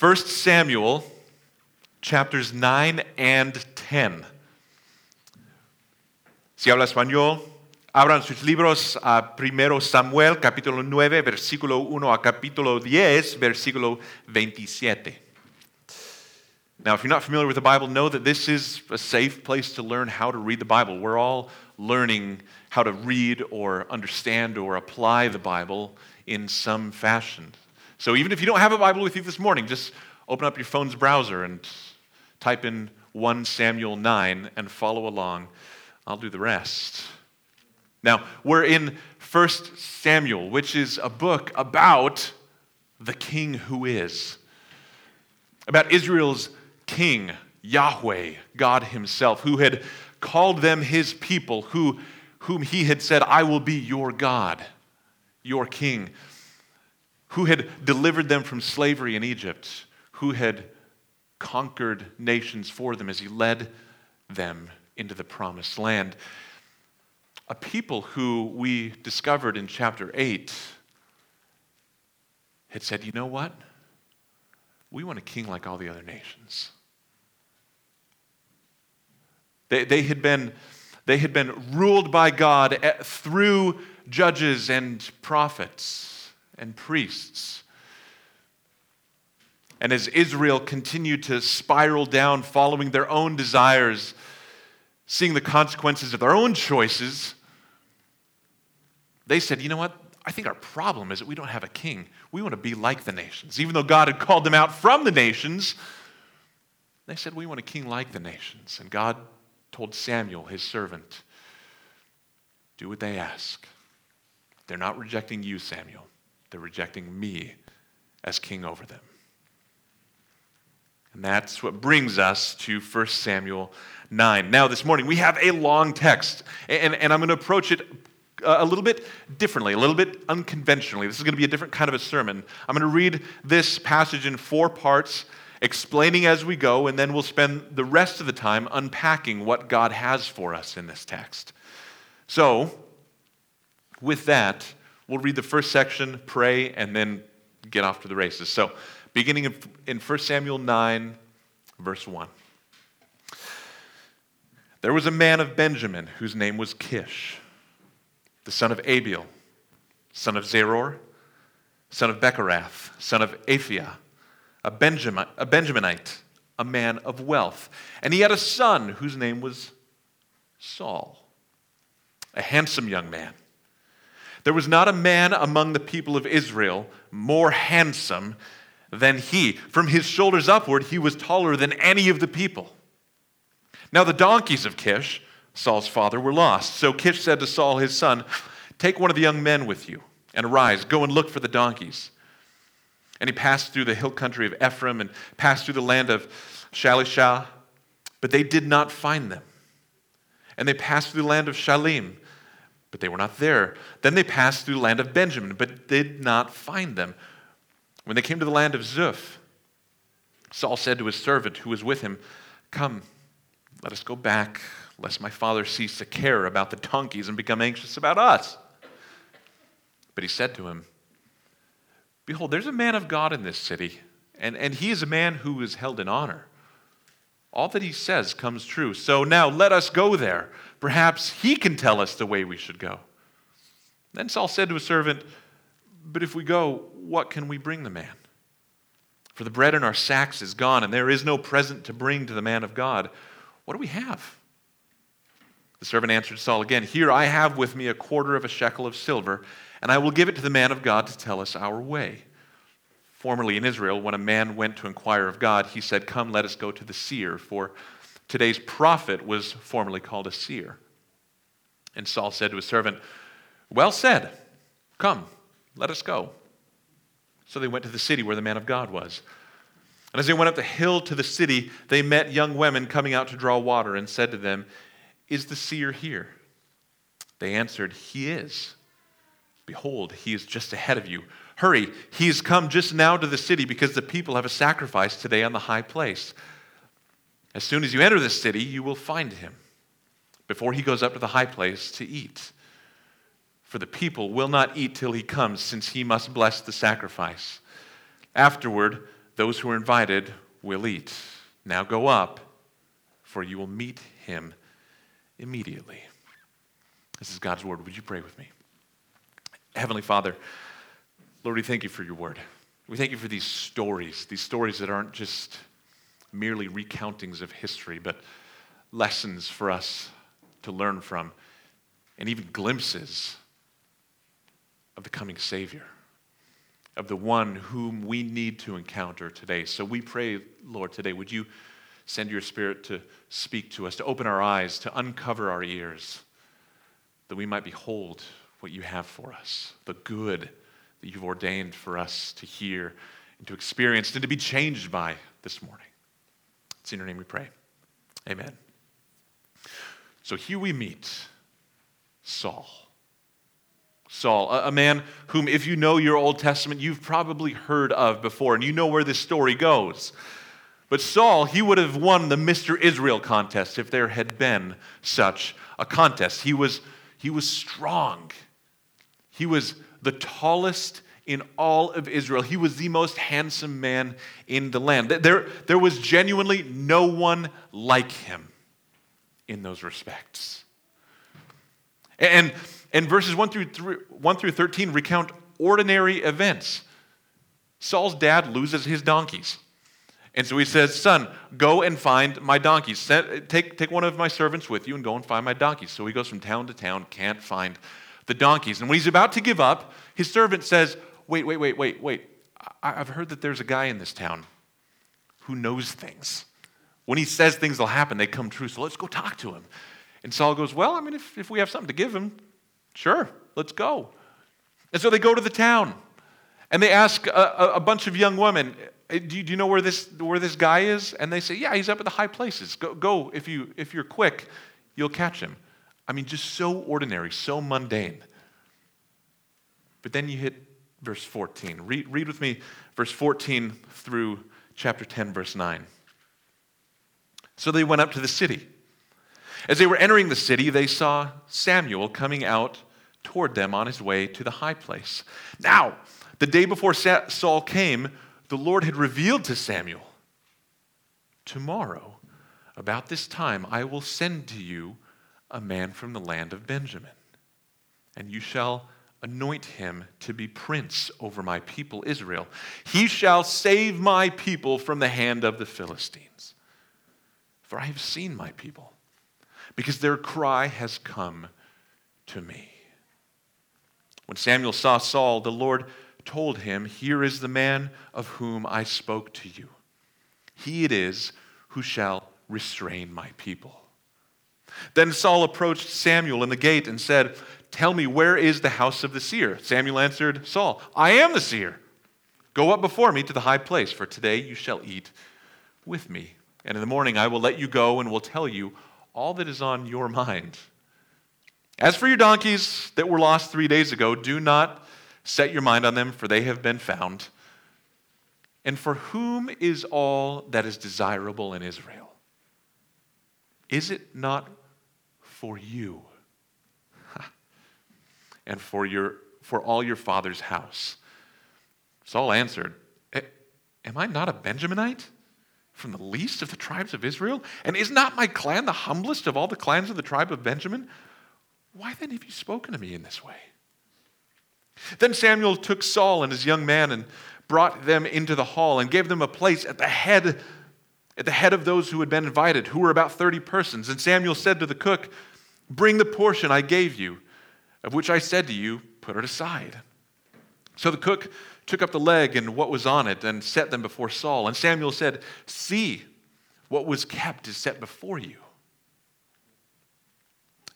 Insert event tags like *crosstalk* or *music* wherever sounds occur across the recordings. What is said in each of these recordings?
1 Samuel chapters 9 and 10. Si habla español, abran sus libros a 1 Samuel capítulo 9, versículo 1 a capítulo 10, versículo 27. Now, if you're not familiar with the Bible, know that this is a safe place to learn how to read the Bible. We're all learning how to read or understand or apply the Bible in some fashion. So even if you don't have a Bible with you this morning, just open up your phone's browser and type in 1 Samuel 9 and follow along. I'll do the rest. Now, we're in 1 Samuel, which is a book about the king who is, about Israel's king, Yahweh, God Himself, who had called them His people, who, whom He had said, I will be your God, your king who had delivered them from slavery in Egypt, who had conquered nations for them as he led them into the promised land. A people who we discovered in chapter 8 had said, You know what? We want a king like all the other nations. They, they, had, been, they had been ruled by God eh, through judges and prophets and priests. And as Israel continued to spiral down, following their own desires, seeing the consequences of their own choices, they said, You know what? I think our problem is that we don't have a king. We want to be like the nations. Even though God had called them out from the nations, they said, We want a king like the nations. And God told Samuel, his servant, Do what they ask. They're not rejecting you, Samuel. They're rejecting me as king over them. And that's what brings us to 1 Samuel 9. Now, this morning, we have a long text, and, and I'm going to approach it uh, a little bit differently, a little bit unconventionally. This is going to be a different kind of a sermon. I'm going to read this passage in four parts, explaining as we go, and then we'll spend the rest of the time unpacking what God has for us in this text. So, with that, We'll read the first section, pray, and then get off to the races. So, beginning in, in 1 Samuel 9, verse 1. There was a man of Benjamin whose name was Kish, the son of Abiel, son of Zeror, son of Becorath, son of Aphiah, a, Benjamin, a Benjaminite, a man of wealth. And he had a son whose name was Saul, a handsome young man. There was not a man among the people of Israel more handsome than he. From his shoulders upward, he was taller than any of the people. Now, the donkeys of Kish, Saul's father, were lost. So Kish said to Saul, his son, Take one of the young men with you and arise, go and look for the donkeys. And he passed through the hill country of Ephraim and passed through the land of Shalishah, but they did not find them. And they passed through the land of Shaalim but they were not there. Then they passed through the land of Benjamin, but did not find them. When they came to the land of Zuph, Saul said to his servant who was with him, Come, let us go back, lest my father cease to care about the donkeys and become anxious about us. But he said to him, Behold, there's a man of God in this city, and, and he is a man who is held in honor. All that he says comes true. So now let us go there. Perhaps he can tell us the way we should go. Then Saul said to his servant, But if we go, what can we bring the man? For the bread in our sacks is gone, and there is no present to bring to the man of God. What do we have? The servant answered Saul again, Here I have with me a quarter of a shekel of silver, and I will give it to the man of God to tell us our way. Formerly in Israel, when a man went to inquire of God, he said, Come, let us go to the seer, for today's prophet was formerly called a seer. And Saul said to his servant, Well said, come, let us go. So they went to the city where the man of God was. And as they went up the hill to the city, they met young women coming out to draw water and said to them, Is the seer here? They answered, He is. Behold, he is just ahead of you Hurry, he has come just now to the city because the people have a sacrifice today on the high place. As soon as you enter the city, you will find him before he goes up to the high place to eat. For the people will not eat till he comes, since he must bless the sacrifice. Afterward, Those who are invited will eat. Now go up, for you will meet him immediately. This is God's word. Would you pray with me? Heavenly Father, Lord, we thank you for your word. We thank you for these stories, these stories that aren't just merely recountings of history, but lessons for us to learn from, and even glimpses of the coming Savior, of the one whom we need to encounter today. So we pray, Lord, today, would you send your Spirit to speak to us, to open our eyes, to uncover our ears, that we might behold what you have for us, the good that you've ordained for us to hear and to experience and to be changed by this morning. It's in your name we pray. Amen. So here we meet Saul. Saul, a, man whom, if you know your Old Testament, you've probably heard of before, and you know where this story goes. But Saul, he would have won the Mr. Israel contest if there had been such a contest. He was, he was strong, he was the tallest in all of Israel. He was the most handsome man in the land. There, there was genuinely no one like him in those respects. And, and verses 1 through, 3, 1 through 13 recount ordinary events. Saul's dad loses his donkeys. And so he says, Son, go and find my donkeys. Take, take one of my servants with you and go and find my donkeys. So he goes from town to town, can't find the donkeys. And when he's about to give up, his servant says, Wait, wait, wait, wait, wait. I've heard that there's a guy in this town who knows things. When he says things will happen, they come true. So let's go talk to him. And Saul goes, Well, I mean, if, if we have something to give him, sure, let's go. And so they go to the town and they ask a, a bunch of young women, eh, do you, do you, know where this, where this guy is? And they say, Yeah, he's up at the high places. Go, go if, you, if you're quick, you'll catch him. I mean, just so ordinary, so mundane. But then you hit verse 14. Read, read with me verse 14 through chapter 10, verse 9. So they went up to the city. As they were entering the city, they saw Samuel coming out toward them on his way to the high place. Now, the day before Saul came, the Lord had revealed to Samuel, Tomorrow, about this time, I will send to you a man from the land of Benjamin, and you shall anoint him to be prince over my people Israel. He shall save my people from the hand of the Philistines. For I have seen my people, because their cry has come to me. When Samuel saw Saul, the Lord told him, Here is the man of whom I spoke to you. He it is who shall restrain my people. Then Saul approached Samuel in the gate and said, Tell me, where is the house of the seer? Samuel answered Saul, I am the seer. Go up before me to the high place, for today you shall eat with me. And in the morning I will let you go and will tell you all that is on your mind. As for your donkeys that were lost three days ago, do not set your mind on them, for they have been found. And for whom is all that is desirable in Israel? Is it not for you and for, your, for all your father's house? Saul answered, Am I not a Benjaminite? from the least of the tribes of Israel? And is not my clan the humblest of all the clans of the tribe of Benjamin? Why then have you spoken to me in this way? Then Samuel took Saul and his young man and brought them into the hall and gave them a place at the head at the head of those who had been invited, who were about 30 persons. And Samuel said to the cook, "Bring the portion I gave you, of which I said to you, put it aside." So the cook took up the leg and what was on it and set them before Saul. And Samuel said, See, what was kept is set before you.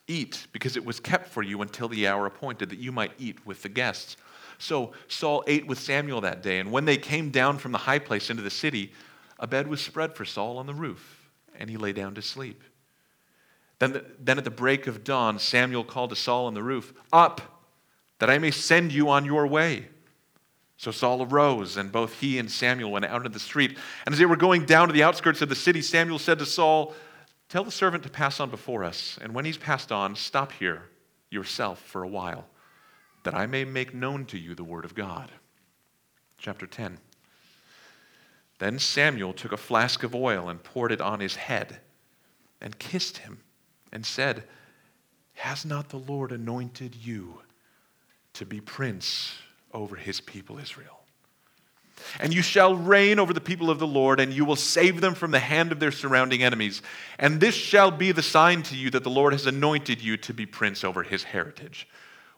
Eat, because it was kept for you until the hour appointed, that you might eat with the guests. So Saul ate with Samuel that day, and when they came down from the high place into the city, a bed was spread for Saul on the roof, and he lay down to sleep. Then, the, then at the break of dawn, Samuel called to Saul on the roof, Up, that I may send you on your way. So Saul arose, and both he and Samuel went out into the street. And as they were going down to the outskirts of the city, Samuel said to Saul, Tell the servant to pass on before us, and when he's passed on, stop here yourself for a while, that I may make known to you the word of God. Chapter 10. Then Samuel took a flask of oil and poured it on his head and kissed him and said, Has not the Lord anointed you to be prince over his people Israel? And you shall reign over the people of the Lord, and you will save them from the hand of their surrounding enemies. And this shall be the sign to you that the Lord has anointed you to be prince over his heritage.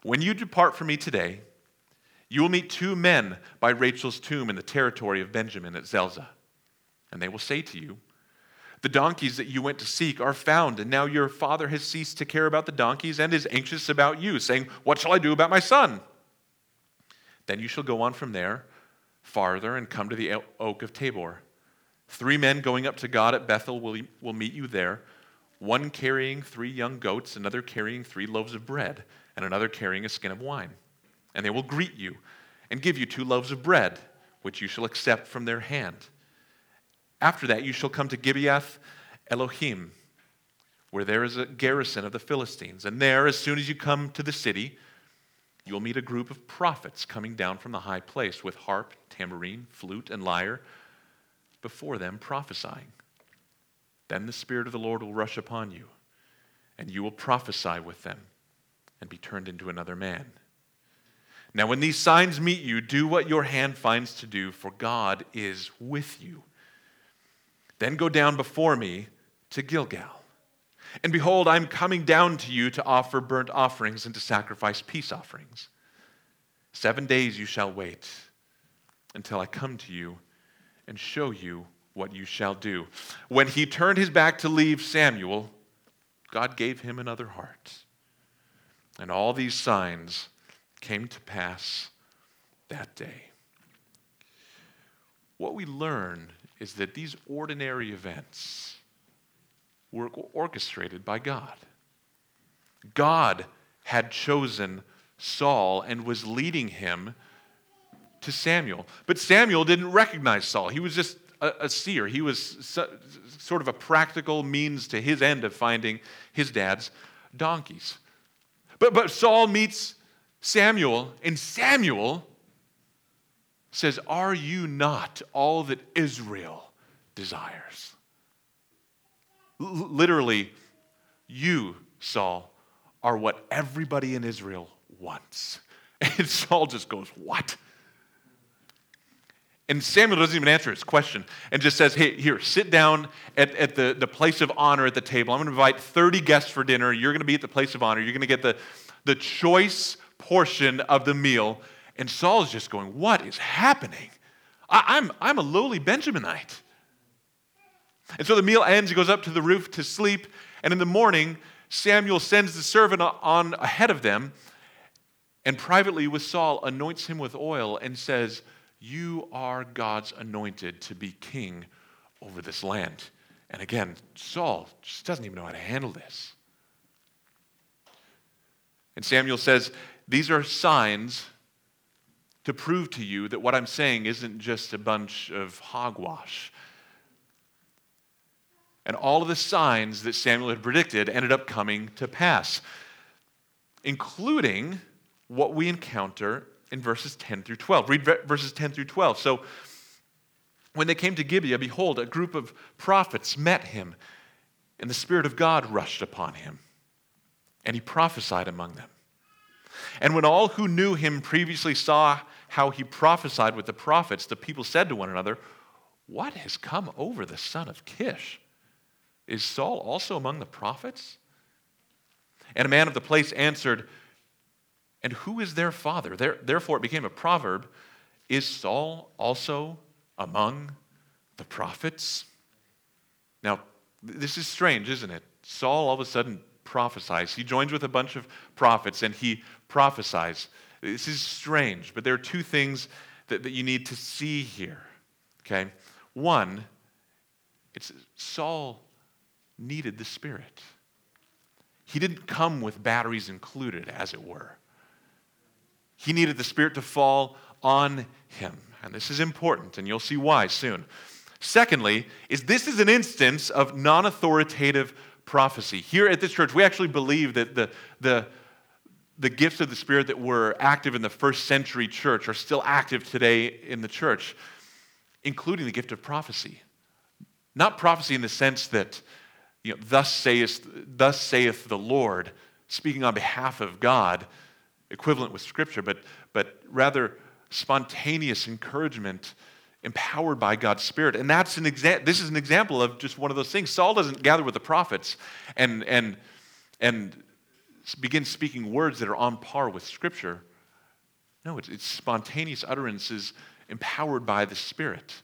When you depart from me today, you will meet two men by Rachel's tomb in the territory of Benjamin at Zelzah. And they will say to you, The donkeys that you went to seek are found, and now your father has ceased to care about the donkeys and is anxious about you, saying, What shall I do about my son? Then you shall go on from there farther and come to the oak of Tabor. Three men going up to God at Bethel will, will meet you there, one carrying three young goats, another carrying three loaves of bread, and another carrying a skin of wine and they will greet you and give you two loaves of bread, which you shall accept from their hand. After that, you shall come to Gibeath Elohim, where there is a garrison of the Philistines. And there, as soon as you come to the city, you will meet a group of prophets coming down from the high place with harp, tambourine, flute, and lyre, before them prophesying. Then the Spirit of the Lord will rush upon you, and you will prophesy with them and be turned into another man. Now, when these signs meet you, do what your hand finds to do, for God is with you. Then go down before me to Gilgal. And behold, I'm coming down to you to offer burnt offerings and to sacrifice peace offerings. Seven days you shall wait until I come to you and show you what you shall do. When he turned his back to leave Samuel, God gave him another heart. And all these signs came to pass that day. What we learn is that these ordinary events were orchestrated by God. God had chosen Saul and was leading him to Samuel. But Samuel didn't recognize Saul. He was just a, a seer. He was so, sort of a practical means to his end of finding his dad's donkeys. But, but Saul meets Samuel, and Samuel says, Are you not all that Israel desires? L- literally, you, Saul, are what everybody in Israel wants. *laughs* And Saul just goes, What? And Samuel doesn't even answer his question and just says, Hey, here, sit down at, at the, the place of honor at the table. I'm going to invite 30 guests for dinner. You're going to be at the place of honor. You're going to get the, the choice portion of the meal. And Saul is just going, What is happening? I, am I'm, I'm a lowly Benjaminite. And so the meal ends. He goes up to the roof to sleep. And in the morning, Samuel sends the servant on ahead of them and privately with Saul anoints him with oil and says, You are God's anointed to be king over this land. And again, Saul just doesn't even know how to handle this. And Samuel says, these are signs to prove to you that what I'm saying isn't just a bunch of hogwash. And all of the signs that Samuel had predicted ended up coming to pass, including what we encounter in verses 10 through 12. Read verses 10 through 12. So, when they came to Gibeah, behold, a group of prophets met him, and the Spirit of God rushed upon him, and he prophesied among them. And when all who knew him previously saw how he prophesied with the prophets, the people said to one another, What has come over the son of Kish? Is Saul also among the prophets? And a man of the place answered, And who is their father? Therefore it became a proverb Is Saul also among the prophets? Now, this is strange, isn't it? Saul all of a sudden prophesies. He joins with a bunch of prophets and he prophesies. This is strange, but there are two things that, that you need to see here. Okay? One, it's Saul needed the Spirit. He didn't come with batteries included, as it were. He needed the Spirit to fall on him. And this is important, and you'll see why soon. Secondly, is this is an instance of non-authoritative prophecy. Here at this church, we actually believe that the, the, the gifts of the Spirit that were active in the first century church are still active today in the church. including the gift of prophecy. Not prophecy in the sense that, you know, thus saith, thus saith the Lord, speaking on behalf of God, equivalent with Scripture, but, but rather spontaneous encouragement empowered by God's Spirit. And that's an exa- this is an example of just one of those things. Saul doesn't gather with the prophets and, and, and begin speaking words that are on par with Scripture. No, it's, it's spontaneous utterances empowered by the Spirit.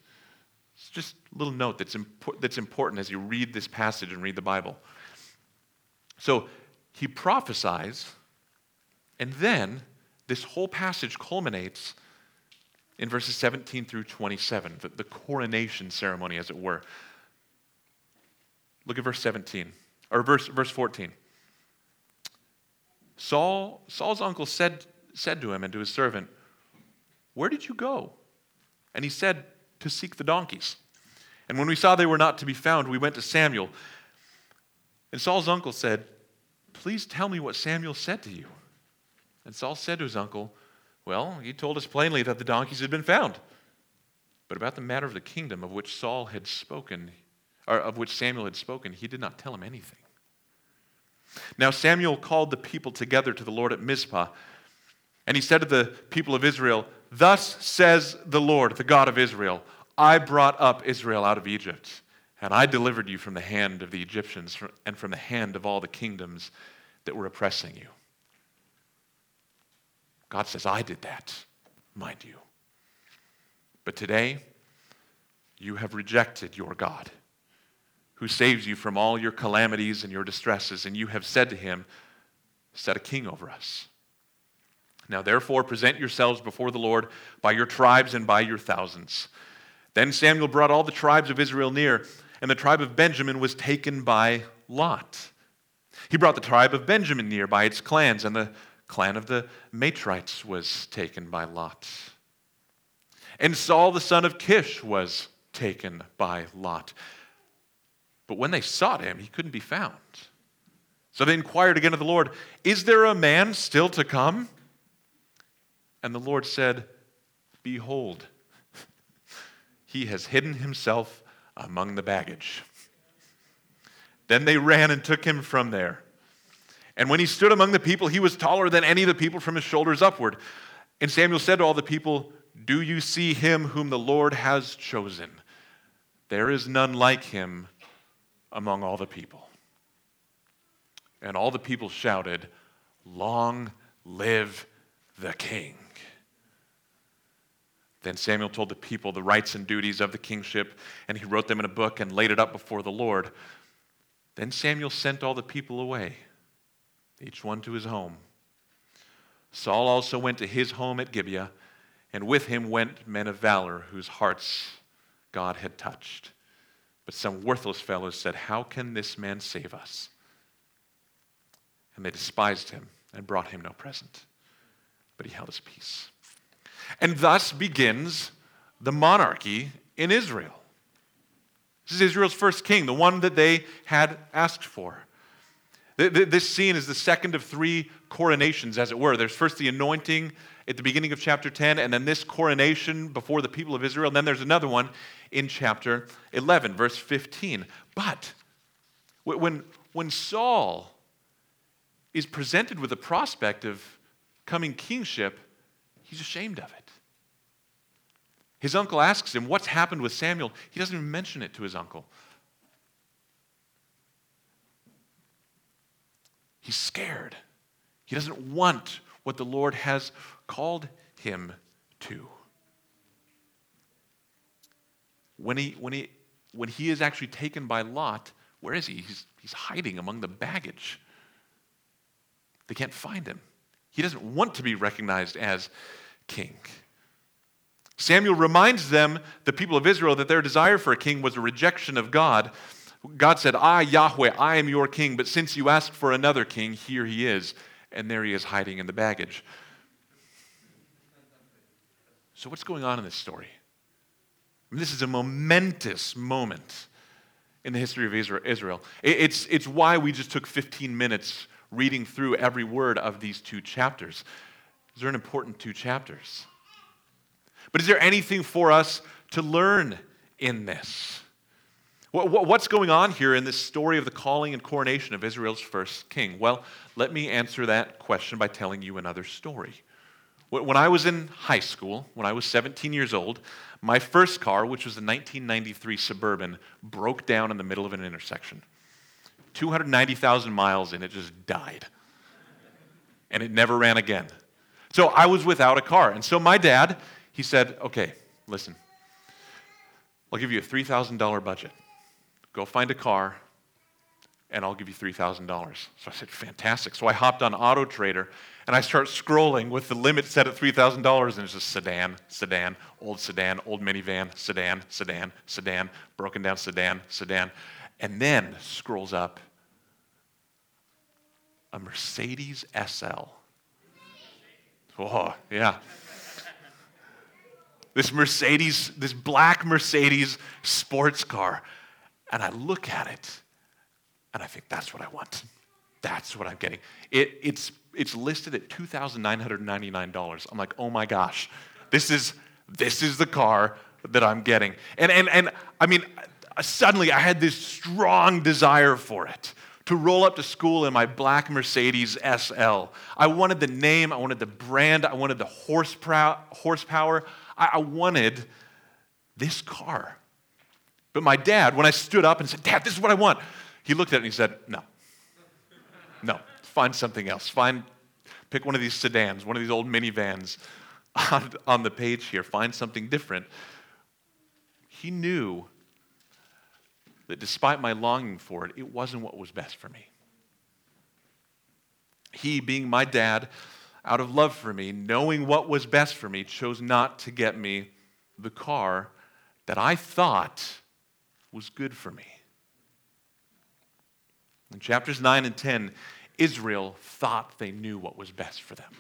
It's just a little note that's, that's important as you read this passage and read the Bible. So he prophesies, and then this whole passage culminates in verses 17 through 27, the, the coronation ceremony, as it were. Look at verse 17, or verse, verse 14. Saul, Saul's uncle said, said to him and to his servant, Where did you go? And he said, To seek the donkeys. And when we saw they were not to be found, we went to Samuel. And Saul's uncle said, Please tell me what Samuel said to you. And Saul said to his uncle, well, he told us plainly that the donkeys had been found. But about the matter of the kingdom of which Saul had spoken, or of which Samuel had spoken, he did not tell him anything. Now Samuel called the people together to the Lord at Mizpah, and he said to the people of Israel, Thus says the Lord, the God of Israel, I brought up Israel out of Egypt, and I delivered you from the hand of the Egyptians and from the hand of all the kingdoms that were oppressing you. God says, I did that, mind you. But today, you have rejected your God, who saves you from all your calamities and your distresses, and you have said to him, Set a king over us. Now, therefore, present yourselves before the Lord by your tribes and by your thousands. Then Samuel brought all the tribes of Israel near, and the tribe of Benjamin was taken by Lot. He brought the tribe of Benjamin near by its clans, and the clan of the Matrites was taken by Lot. And Saul the son of Kish was taken by Lot. But when they sought him, he couldn't be found. So they inquired again of the Lord, Is there a man still to come? And the Lord said, Behold, he has hidden himself among the baggage. Then they ran and took him from there. And when he stood among the people, he was taller than any of the people from his shoulders upward. And Samuel said to all the people, Do you see him whom the Lord has chosen? There is none like him among all the people. And all the people shouted, Long live the king. Then Samuel told the people the rights and duties of the kingship, and he wrote them in a book and laid it up before the Lord. Then Samuel sent all the people away each one to his home. Saul also went to his home at Gibeah, and with him went men of valor whose hearts God had touched. But some worthless fellows said, How can this man save us? And they despised him and brought him no present. But he held his peace. And thus begins the monarchy in Israel. This is Israel's first king, the one that they had asked for. This scene is the second of three coronations, as it were. There's first the anointing at the beginning of chapter 10, and then this coronation before the people of Israel. And then there's another one in chapter 11, verse 15. But when, when Saul is presented with the prospect of coming kingship, he's ashamed of it. His uncle asks him, What's happened with Samuel? He doesn't even mention it to his uncle. He's scared. He doesn't want what the Lord has called him to. When he, when he, when he is actually taken by Lot, where is he? He's, he's hiding among the baggage. They can't find him. He doesn't want to be recognized as king. Samuel reminds them, the people of Israel, that their desire for a king was a rejection of God God said, I, Yahweh, I am your king, but since you asked for another king, here he is. And there he is hiding in the baggage. So, what's going on in this story? I mean, this is a momentous moment in the history of Israel. It's, it's why we just took 15 minutes reading through every word of these two chapters. These are an important two chapters. But is there anything for us to learn in this. What's going on here in this story of the calling and coronation of Israel's first king? Well, let me answer that question by telling you another story. When I was in high school, when I was 17 years old, my first car, which was a 1993 Suburban, broke down in the middle of an intersection. 290,000 miles and it just died. And it never ran again. So I was without a car. And so my dad, he said, okay, listen, I'll give you a $3,000 budget. Go find a car, and I'll give you $3,000. So I said, fantastic. So I hopped on Auto Trader, and I start scrolling with the limit set at $3,000, and it's just sedan, sedan, old sedan, old minivan, sedan, sedan, sedan, broken down sedan, sedan. And then scrolls up a Mercedes SL. Oh, yeah. This Mercedes, this black Mercedes sports car. And I look at it and I think, that's what I want. That's what I'm getting. It, it's, it's listed at $2,999. I'm like, oh my gosh, this is, this is the car that I'm getting. And, and, and I mean, suddenly I had this strong desire for it to roll up to school in my black Mercedes SL. I wanted the name, I wanted the brand, I wanted the horsepower. I wanted this car. But my dad, when I stood up and said, Dad, this is what I want, he looked at it and he said, No. No, find something else. Find, pick one of these sedans, one of these old minivans on, on the page here. Find something different. He knew that despite my longing for it, it wasn't what was best for me. He, being my dad, out of love for me, knowing what was best for me, chose not to get me the car that I thought was good for me. In chapters 9 and 10, Israel thought they knew what was best for them.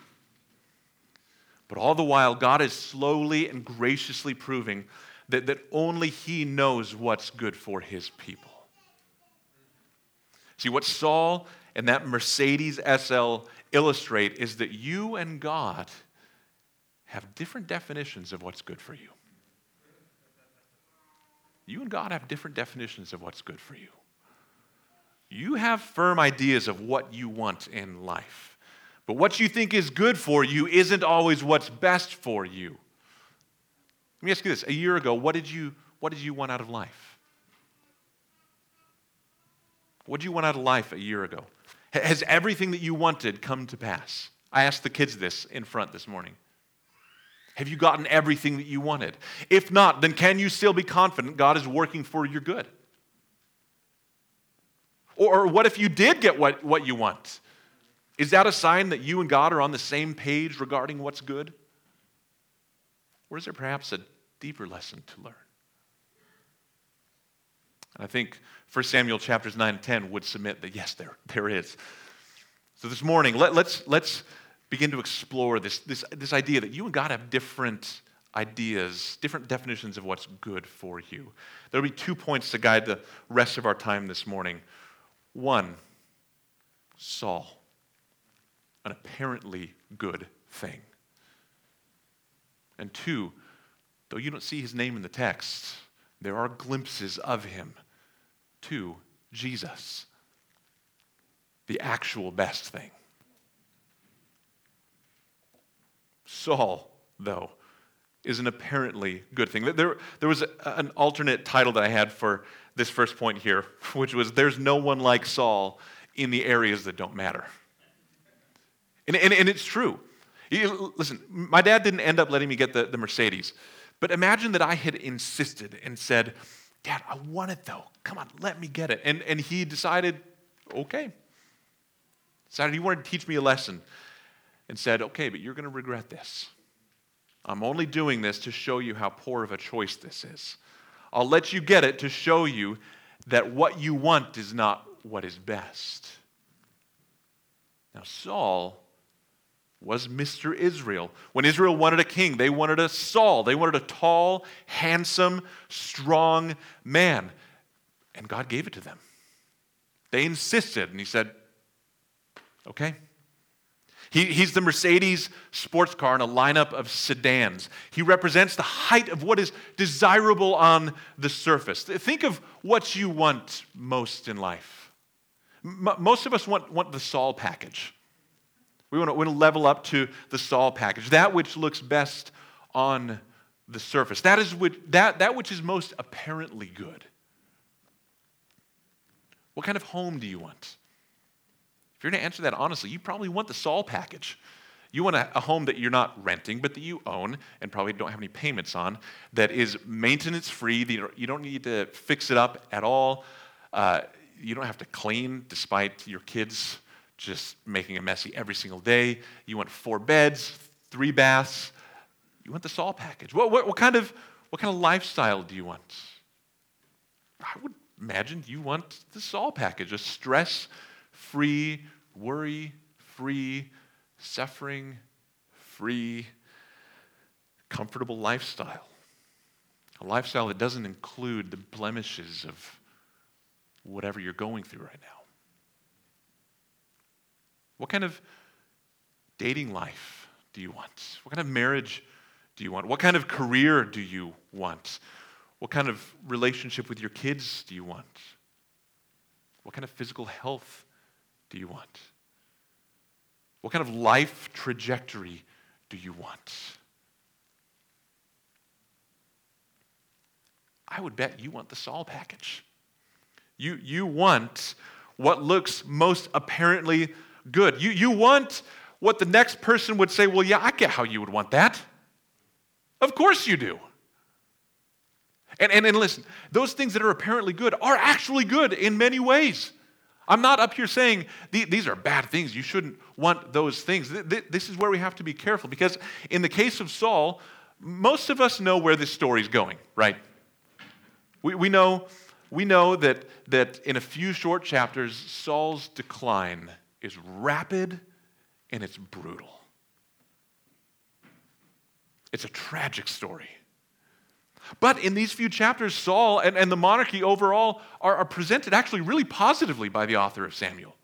But all the while, God is slowly and graciously proving that, that only He knows what's good for His people. See, what Saul and that Mercedes SL illustrate is that you and God have different definitions of what's good for you. You and God have different definitions of what's good for you. You have firm ideas of what you want in life. But what you think is good for you isn't always what's best for you. Let me ask you this. A year ago, what did you, what did you want out of life? What did you want out of life a year ago? Has everything that you wanted come to pass? I asked the kids this in front this morning. Have you gotten everything that you wanted? If not, then can you still be confident God is working for your good? Or, what if you did get what, what you want? Is that a sign that you and God are on the same page regarding what's good? Or is there perhaps a deeper lesson to learn? And I think 1 Samuel chapters 9 and 10 would submit that yes, there, there is. So this morning, let, let's, let's begin to explore this, this, this idea that you and God have different ideas, different definitions of what's good for you. There'll be two points to guide the rest of our time this morning. One, Saul, an apparently good thing. And two, though you don't see his name in the text, there are glimpses of him. Two, Jesus, the actual best thing. Saul, though, is an apparently good thing. There, there was an alternate title that I had for this first point here, *laughs* which was There's no one like Saul in the areas that don't matter. And, and, and it's true. Listen, my dad didn't end up letting me get the, the Mercedes, but imagine that I had insisted and said, Dad, I want it though. Come on, let me get it. And, and he decided, okay. Decided he wanted to teach me a lesson and said, Okay, but you're going to regret this. I'm only doing this to show you how poor of a choice this is. I'll let you get it to show you that what you want is not what is best. Now, Saul was Mr. Israel. When Israel wanted a king, they wanted a Saul. They wanted a tall, handsome, strong man. And God gave it to them. They insisted, and He said, Okay, He, he's the Mercedes sports car in a lineup of sedans. He represents the height of what is desirable on the surface. Think of what you want most in life. M- most of us want, want the Saul package. We want, to, we want to level up to the Saul package, that which looks best on the surface. That is which, that, that which is most apparently good. What kind of home do you want? If you're going to answer that honestly, you probably want the Saul package. You want a, a, home that you're not renting, but that you own and probably don't have any payments on, that is maintenance free, you don't need to fix it up at all. Uh, you don't have to clean despite your kids just making a messy every single day. You want four beds, three baths. You want the Saul package. What, what, what kind, of, what kind of lifestyle do you want? I would imagine you want the Saul package, a stress free, worry free, suffering free, comfortable lifestyle. A lifestyle that doesn't include the blemishes of whatever you're going through right now. What kind of dating life do you want? What kind of marriage do you want? What kind of career do you want? What kind of relationship with your kids do you want? What kind of physical health do you want? What kind of life trajectory do you want? I would bet you want the Saul package. You, you want what looks most apparently good. You, you want what the next person would say, well, yeah, I get how you would want that. Of course you do. And, and, and listen, those things that are apparently good are actually good in many ways. I'm not up here saying these are bad things. You shouldn't want those things. This is where we have to be careful because, in the case of Saul, most of us know where this story is going, right? We, we, know, we know that, that in a few short chapters, Saul's decline is rapid and it's brutal. It's a tragic story. But in these few chapters, Saul and, and the monarchy overall are, are presented actually really positively by the author of Samuel.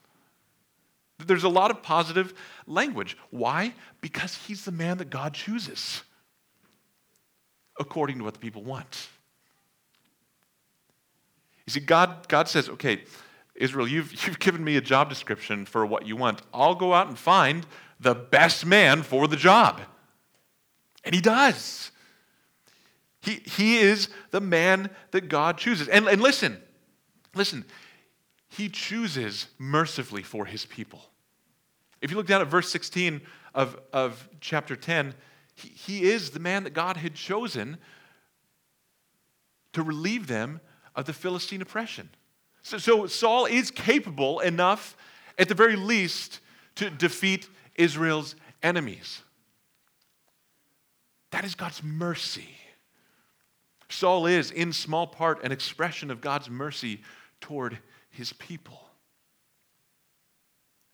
There's a lot of positive language. Why? Because he's the man that God chooses according to what the people want. You see, God, God says, okay, Israel, you've, *laughs* you've given me a job description for what you want. I'll go out and find the best man for the job. And he does. He, he is the man that God chooses. And, and listen, listen, he chooses mercifully for his people. If you look down at verse 16 of, of chapter 10, he, he is the man that God had chosen to relieve them of the Philistine oppression. So, so Saul is capable enough, at the very least, to defeat Israel's enemies. That is God's mercy. Saul is, in small part, an expression of God's mercy toward his people.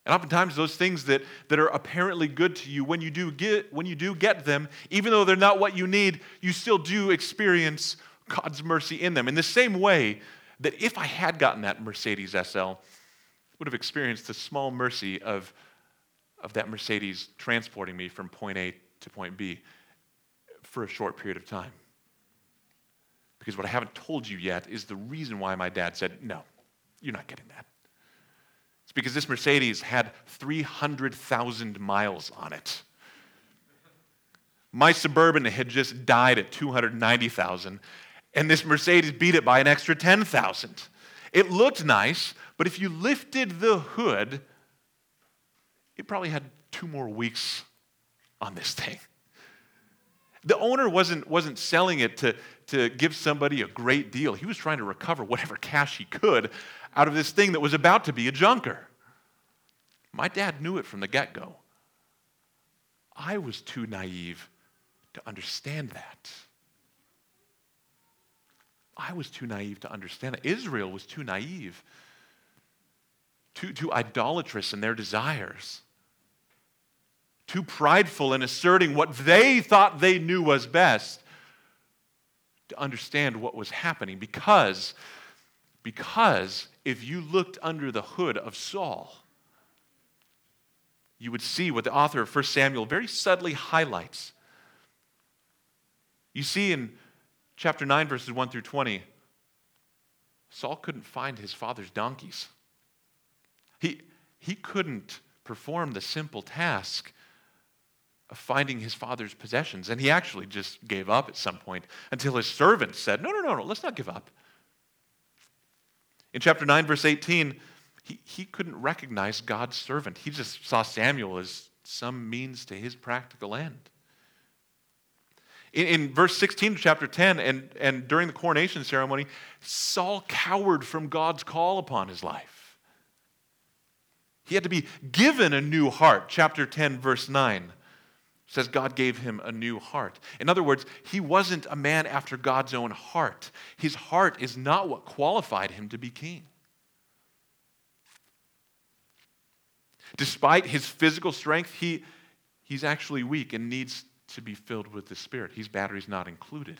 And oftentimes, those things that, that are apparently good to you, when you, do get, when you do get them, even though they're not what you need, you still do experience God's mercy in them. In the same way that if I had gotten that Mercedes SL, would have experienced the small mercy of, of that Mercedes transporting me from point A to point B for a short period of time. Because what I haven't told you yet is the reason why my dad said, no, you're not getting that. It's because this Mercedes had 300,000 miles on it. My Suburban had just died at 290,000, and this Mercedes beat it by an extra 10,000. It looked nice, but if you lifted the hood, it probably had two more weeks on this thing. The owner wasn't, wasn't selling it to, to give somebody a great deal. He was trying to recover whatever cash he could out of this thing that was about to be a junker. My dad knew it from the get go. I was too naive to understand that. I was too naive to understand that. Israel was too naive, too, too idolatrous in their desires, too prideful in asserting what they thought they knew was best to understand what was happening because, because if you looked under the hood of Saul, you would see what the author of 1 Samuel very subtly highlights. You see in chapter 9, verses 1 through 20, Saul couldn't find his father's donkeys. He, he couldn't perform the simple task finding his father's possessions. And he actually just gave up at some point until his servant said, No, no, no, no, let's not give up. In chapter 9, verse 18, he, he couldn't recognize God's servant. He just saw Samuel as some means to his practical end. In, in verse 16 of chapter 10, and, and during the coronation ceremony, Saul cowered from God's call upon his life. He had to be given a new heart. Chapter 10, verse 9 says God gave him a new heart. In other words, he wasn't a man after God's own heart. His heart is not what qualified him to be king. Despite his physical strength, he, he's actually weak and needs to be filled with the Spirit. His battery's not included.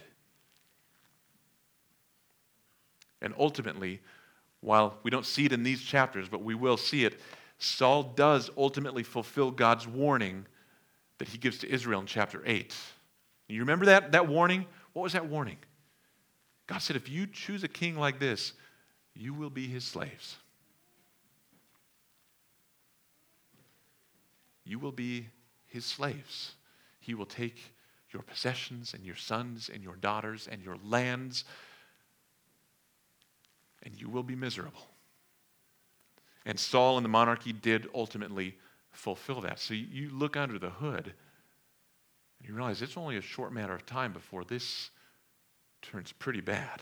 And ultimately, while we don't see it in these chapters, but we will see it, Saul does ultimately fulfill God's warning that he gives to Israel in chapter 8. You remember that, that warning? What was that warning? God said, if you choose a king like this, you will be his slaves. You will be his slaves. He will take your possessions and your sons and your daughters and your lands, and you will be miserable. And Saul and the monarchy did ultimately fulfill that. So you look under the hood and you realize it's only a short matter of time before this turns pretty bad.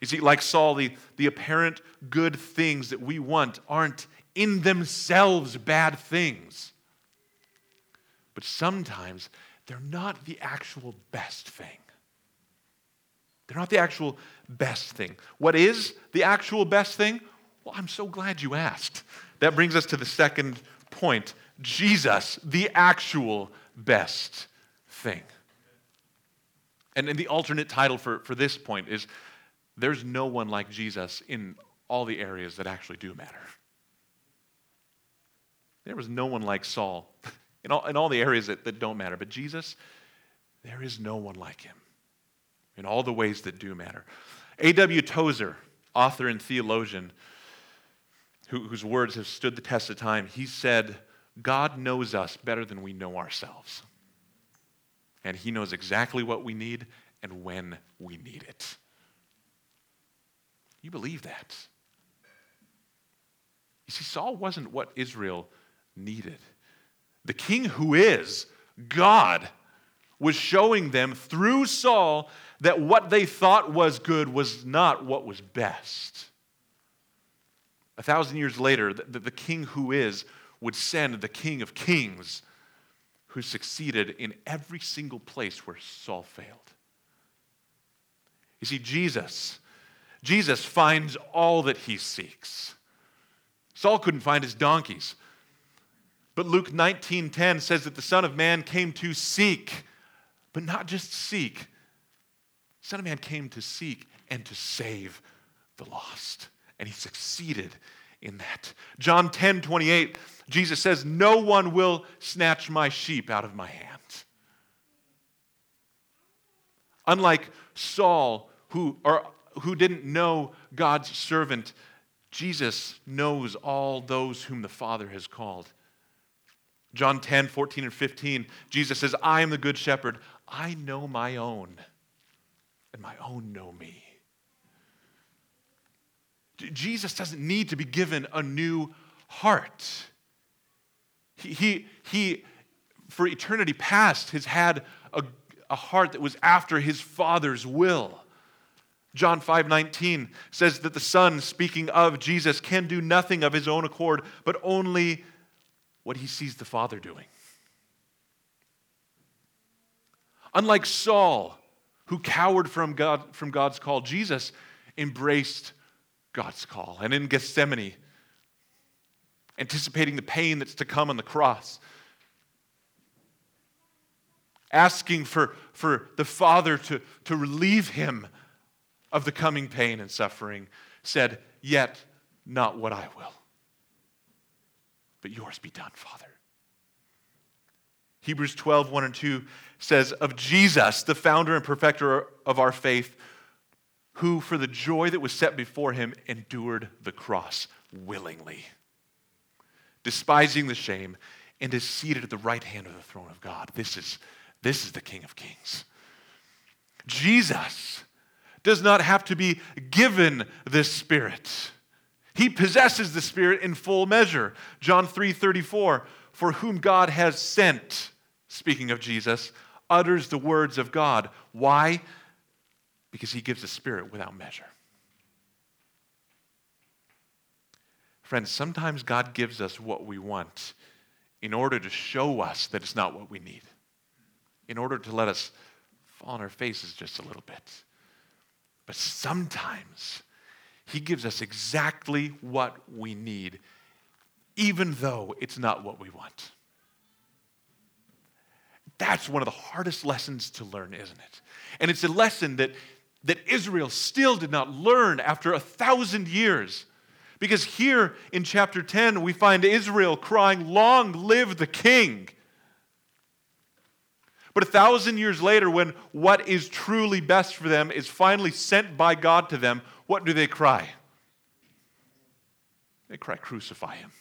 You see, like Saul, the, the apparent good things that we want aren't in themselves bad things. But sometimes they're not the actual best thing. They're not the actual best thing. What is the actual best thing? Well, I'm so glad you asked. That brings us to the second point Jesus, the actual best thing. And, and the alternate title for, for this point is There's no one like Jesus in all the areas that actually do matter. There was no one like Saul *laughs* in all, in all the areas that, that don't matter. But Jesus, there is no one like him in all the ways that do matter. A.W. Tozer, author and theologian, who, whose words have stood the test of time, he said, God knows us better than we know ourselves. And he knows exactly what we need and when we need it. You believe that? You see, Saul wasn't what Israel needed. The king who is God was showing them through Saul that what they thought was good was not what was best. A thousand years later, the, the king who is would send the king of kings who succeeded in every single place where Saul failed. You see, Jesus, Jesus finds all that he seeks. Saul couldn't find his donkeys. But Luke 19:10 says that the Son of Man came to seek, but not just seek. The Son of Man came to seek and to save the lost. And he succeeded in that. John 10 28, Jesus says, No one will snatch my sheep out of my hand. Unlike Saul, who, or, who didn't know God's servant, Jesus knows all those whom the Father has called. John 10, 14, and 15, Jesus says, I am the good shepherd. I know my own, and my own know me. Jesus doesn't need to be given a new heart. He, he, he for eternity past, has had a, a heart that was after his Father's will. John 5 19 says that the Son, speaking of Jesus, can do nothing of his own accord, but only what he sees the Father doing. Unlike Saul, who cowered from, God, from God's call, Jesus embraced God's call. And in Gethsemane, anticipating the pain that's to come on the cross, asking for, for the Father to, to relieve him of the coming pain and suffering, said, Yet not what I will, but yours be done, Father. Hebrews 12, 1 and 2 says, Of Jesus, the founder and perfecter of our faith, who for the joy that was set before him endured the cross willingly, despising the shame, and is seated at the right hand of the throne of God. This is, this is the King of Kings. Jesus does not have to be given this Spirit. He possesses the Spirit in full measure. John 3 34, for whom God has sent, speaking of Jesus, utters the words of God. Why? Because he gives a Spirit without measure. Friends, sometimes God gives us what we want in order to show us that it's not what we need, in order to let us fall on our faces just a little bit. But sometimes He gives us exactly what we need, even though it's not what we want. That's one of the hardest lessons to learn, isn't it? And it's a lesson that, that Israel still did not learn after a thousand years. Because here in chapter 10, we find Israel crying, Long live the king. But a thousand years later, when what is truly best for them is finally sent by God to them, what do they cry? They cry, Crucify him.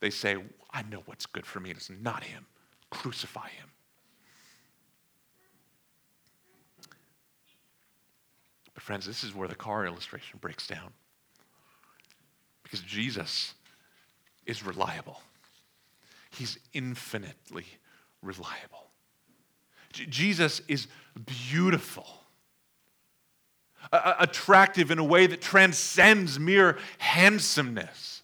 They say, I know what's good for me, it's not him. Crucify him. Friends, this is where the car illustration breaks down. Because Jesus is reliable, He's infinitely reliable. J- Jesus is beautiful, attractive in a way that transcends mere handsomeness.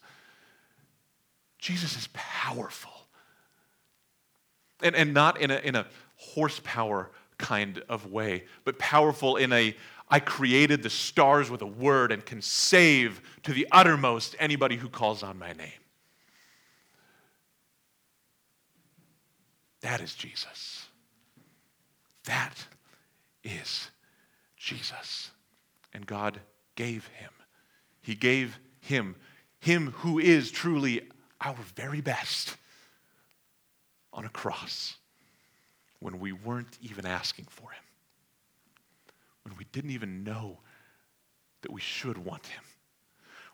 Jesus is powerful. And, and not in a, in a horsepower kind of way, but powerful in a I created the stars with a word and can save to the uttermost anybody who calls on my name. That is Jesus. That is Jesus. And God gave him. He gave him, him who is truly our very best, on a cross when we weren't even asking for him when we didn't even know that we should want him.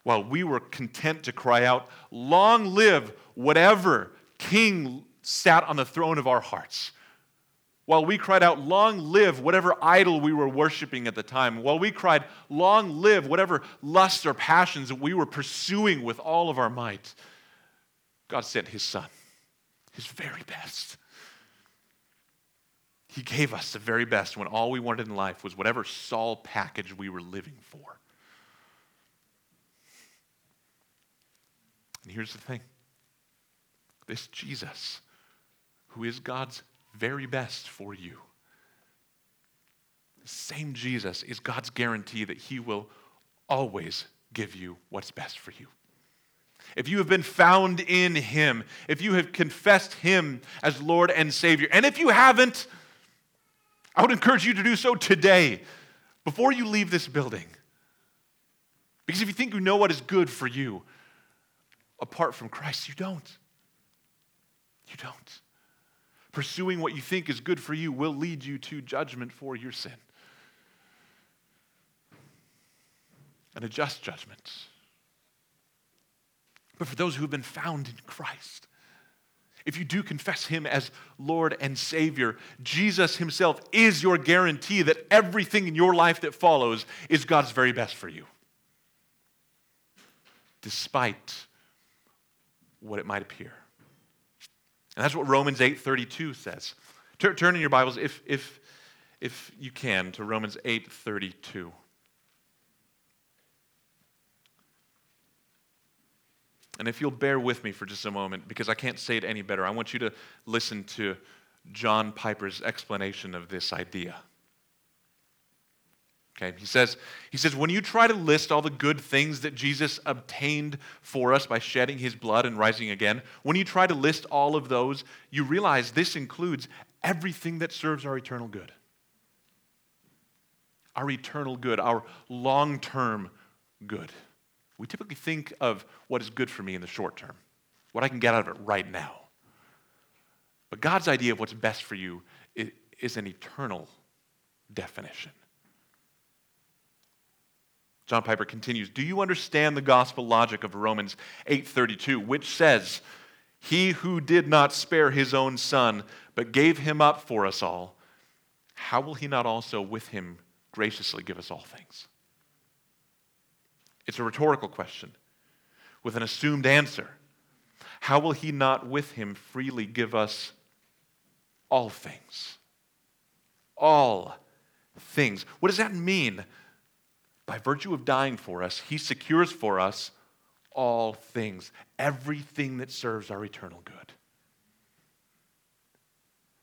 While we were content to cry out, Long live whatever king sat on the throne of our hearts. While we cried out, Long live whatever idol we were worshiping at the time. While we cried, Long live whatever lusts or passions that we were pursuing with all of our might. God sent his son, his very best he gave us the very best when all we wanted in life was whatever Saul package we were living for. And here's the thing this Jesus, who is God's very best for you, the same Jesus is God's guarantee that he will always give you what's best for you. If you have been found in him, if you have confessed him as Lord and Savior, and if you haven't, I would encourage you to do so today, before you leave this building. Because if you think you know what is good for you, apart from Christ, you don't. You don't. Pursuing what you think is good for you will lead you to judgment for your sin. And a just judgment. But for those who have been found in Christ, if you do confess him as Lord and Savior, Jesus himself is your guarantee that everything in your life that follows is God's very best for you. Despite what it might appear. And that's what Romans 8:32 says. Turn in your Bibles if, if, if you can to Romans 8:32. And if you'll bear with me for just a moment, because I can't say it any better, I want you to listen to John Piper's explanation of this idea. Okay, he says, he says, when you try to list all the good things that Jesus obtained for us by shedding his blood and rising again, when you try to list all of those, you realize this includes everything that serves our eternal good. Our eternal good, our long term good. We typically think of what is good for me in the short term, what I can get out of it right now. But God's idea of what's best for you is an eternal definition. John Piper continues, "Do you understand the gospel logic of Romans 8:32, which says, he who did not spare his own son, but gave him up for us all, how will he not also with him graciously give us all things?" It's a rhetorical question with an assumed answer. How will he not with him freely give us all things? All things. What does that mean? By virtue of dying for us, he secures for us all things, everything that serves our eternal good.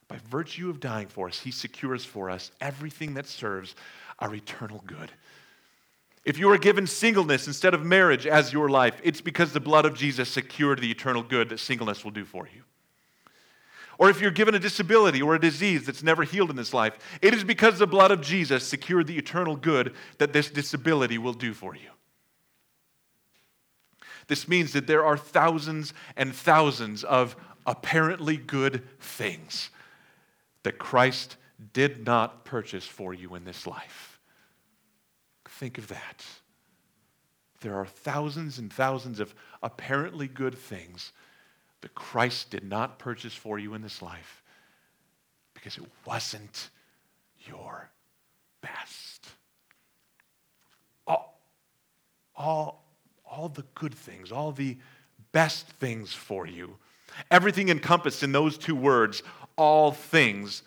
By virtue of dying for us, he secures for us everything that serves our eternal good. If you are given singleness instead of marriage as your life, it's because the blood of Jesus secured the eternal good that singleness will do for you. Or if you're given a disability or a disease that's never healed in this life, it is because the blood of Jesus secured the eternal good that this disability will do for you. This means that there are thousands and thousands of apparently good things that Christ did not purchase for you in this life. Think of that. There are thousands and thousands of apparently good things that Christ did not purchase for you in this life because it wasn't your best. All, all, all the good things, all the best things for you, everything encompassed in those two words, all things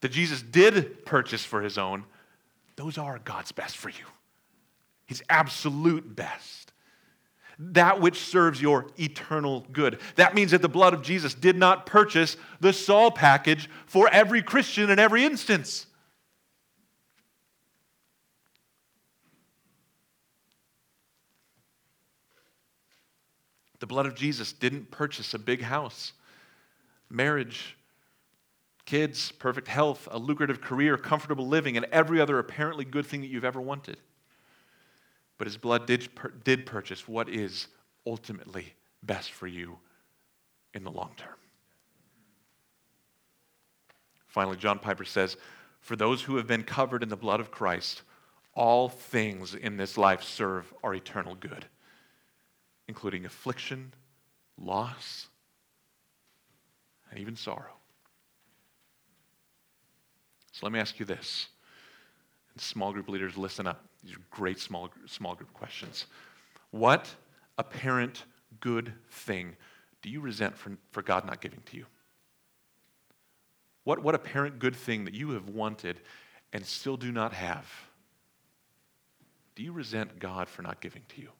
that Jesus did purchase for his own, those are God's best for you. His absolute best that which serves your eternal good. That means that the blood of Jesus did not purchase the Saul package for every Christian in every instance. The blood of Jesus didn't purchase a big house, marriage, kids, perfect health, a lucrative career, comfortable living, and every other apparently good thing that you've ever wanted. But his blood did, did purchase what is ultimately best for you in the long term. Finally, John Piper says, For those who have been covered in the blood of Christ, all things in this life serve our eternal good, including affliction, loss, and even sorrow. So let me ask you this. And small group leaders, listen up. These are great small, small group questions. What apparent good thing do you resent for, for God not giving to you? What, what apparent good thing that you have wanted and still do not have? Do you resent God for not giving to you?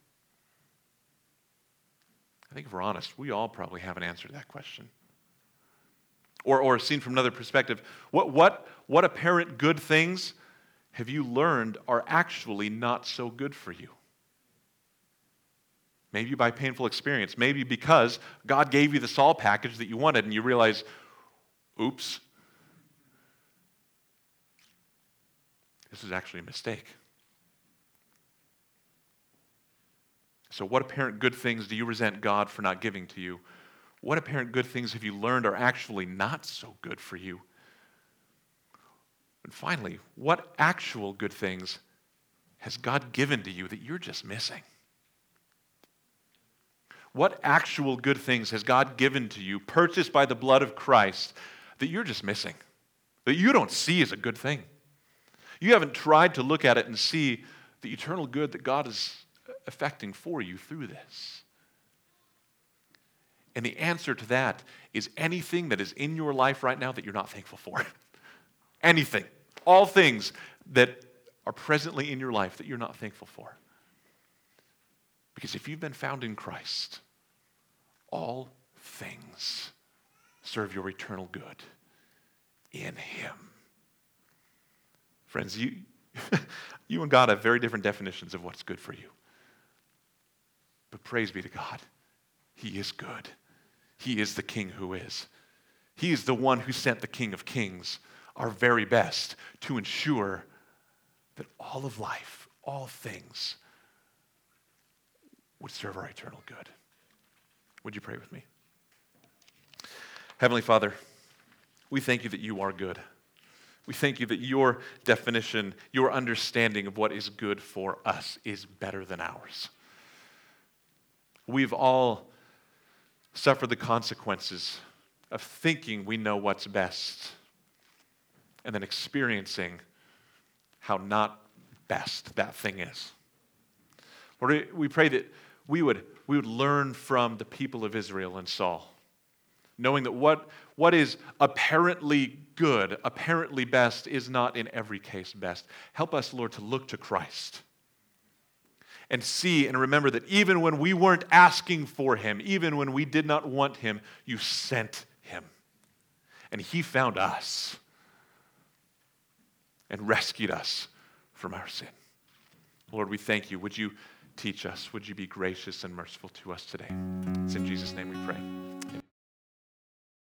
I think if we're honest, we all probably have an answer to that question. Or, or seen from another perspective, what, what, what apparent good things have you learned are actually not so good for you? Maybe by painful experience. Maybe because God gave you the Saul package that you wanted and you realize, oops, this is actually a mistake. So, what apparent good things do you resent God for not giving to you? What apparent good things have you learned are actually not so good for you? And finally, what actual good things has God given to you that you're just missing? What actual good things has God given to you, purchased by the blood of Christ, that you're just missing, that you don't see as a good thing? You haven't tried to look at it and see the eternal good that God is effecting for you through this. And the answer to that is anything that is in your life right now that you're not thankful for. *laughs* anything all things that are presently in your life that you're not thankful for. Because if you've been found in Christ, all things serve your eternal good in Him. Friends, you, *laughs* you and God have very different definitions of what's good for you. But praise be to God, He is good. He is the King who is. He is the one who sent the King of Kings our very best to ensure that all of life, all things, would serve our eternal good. Would you pray with me? Heavenly Father, we thank you that you are good. We thank you that your definition, your understanding of what is good for us is better than ours. We've all suffered the consequences of thinking we know what's best and then experiencing how not best that thing is. Lord, we pray that we would, we would learn from the people of Israel and Saul, knowing that what, what is apparently good, apparently best, is not in every case best. Help us, Lord, to look to Christ and see and remember that even when we weren't asking for him, even when we did not want him, you sent him. And he found us and rescued us from our sin. Lord, we thank you. Would you teach us? Would you be gracious and merciful to us today? It's in Jesus' name we pray.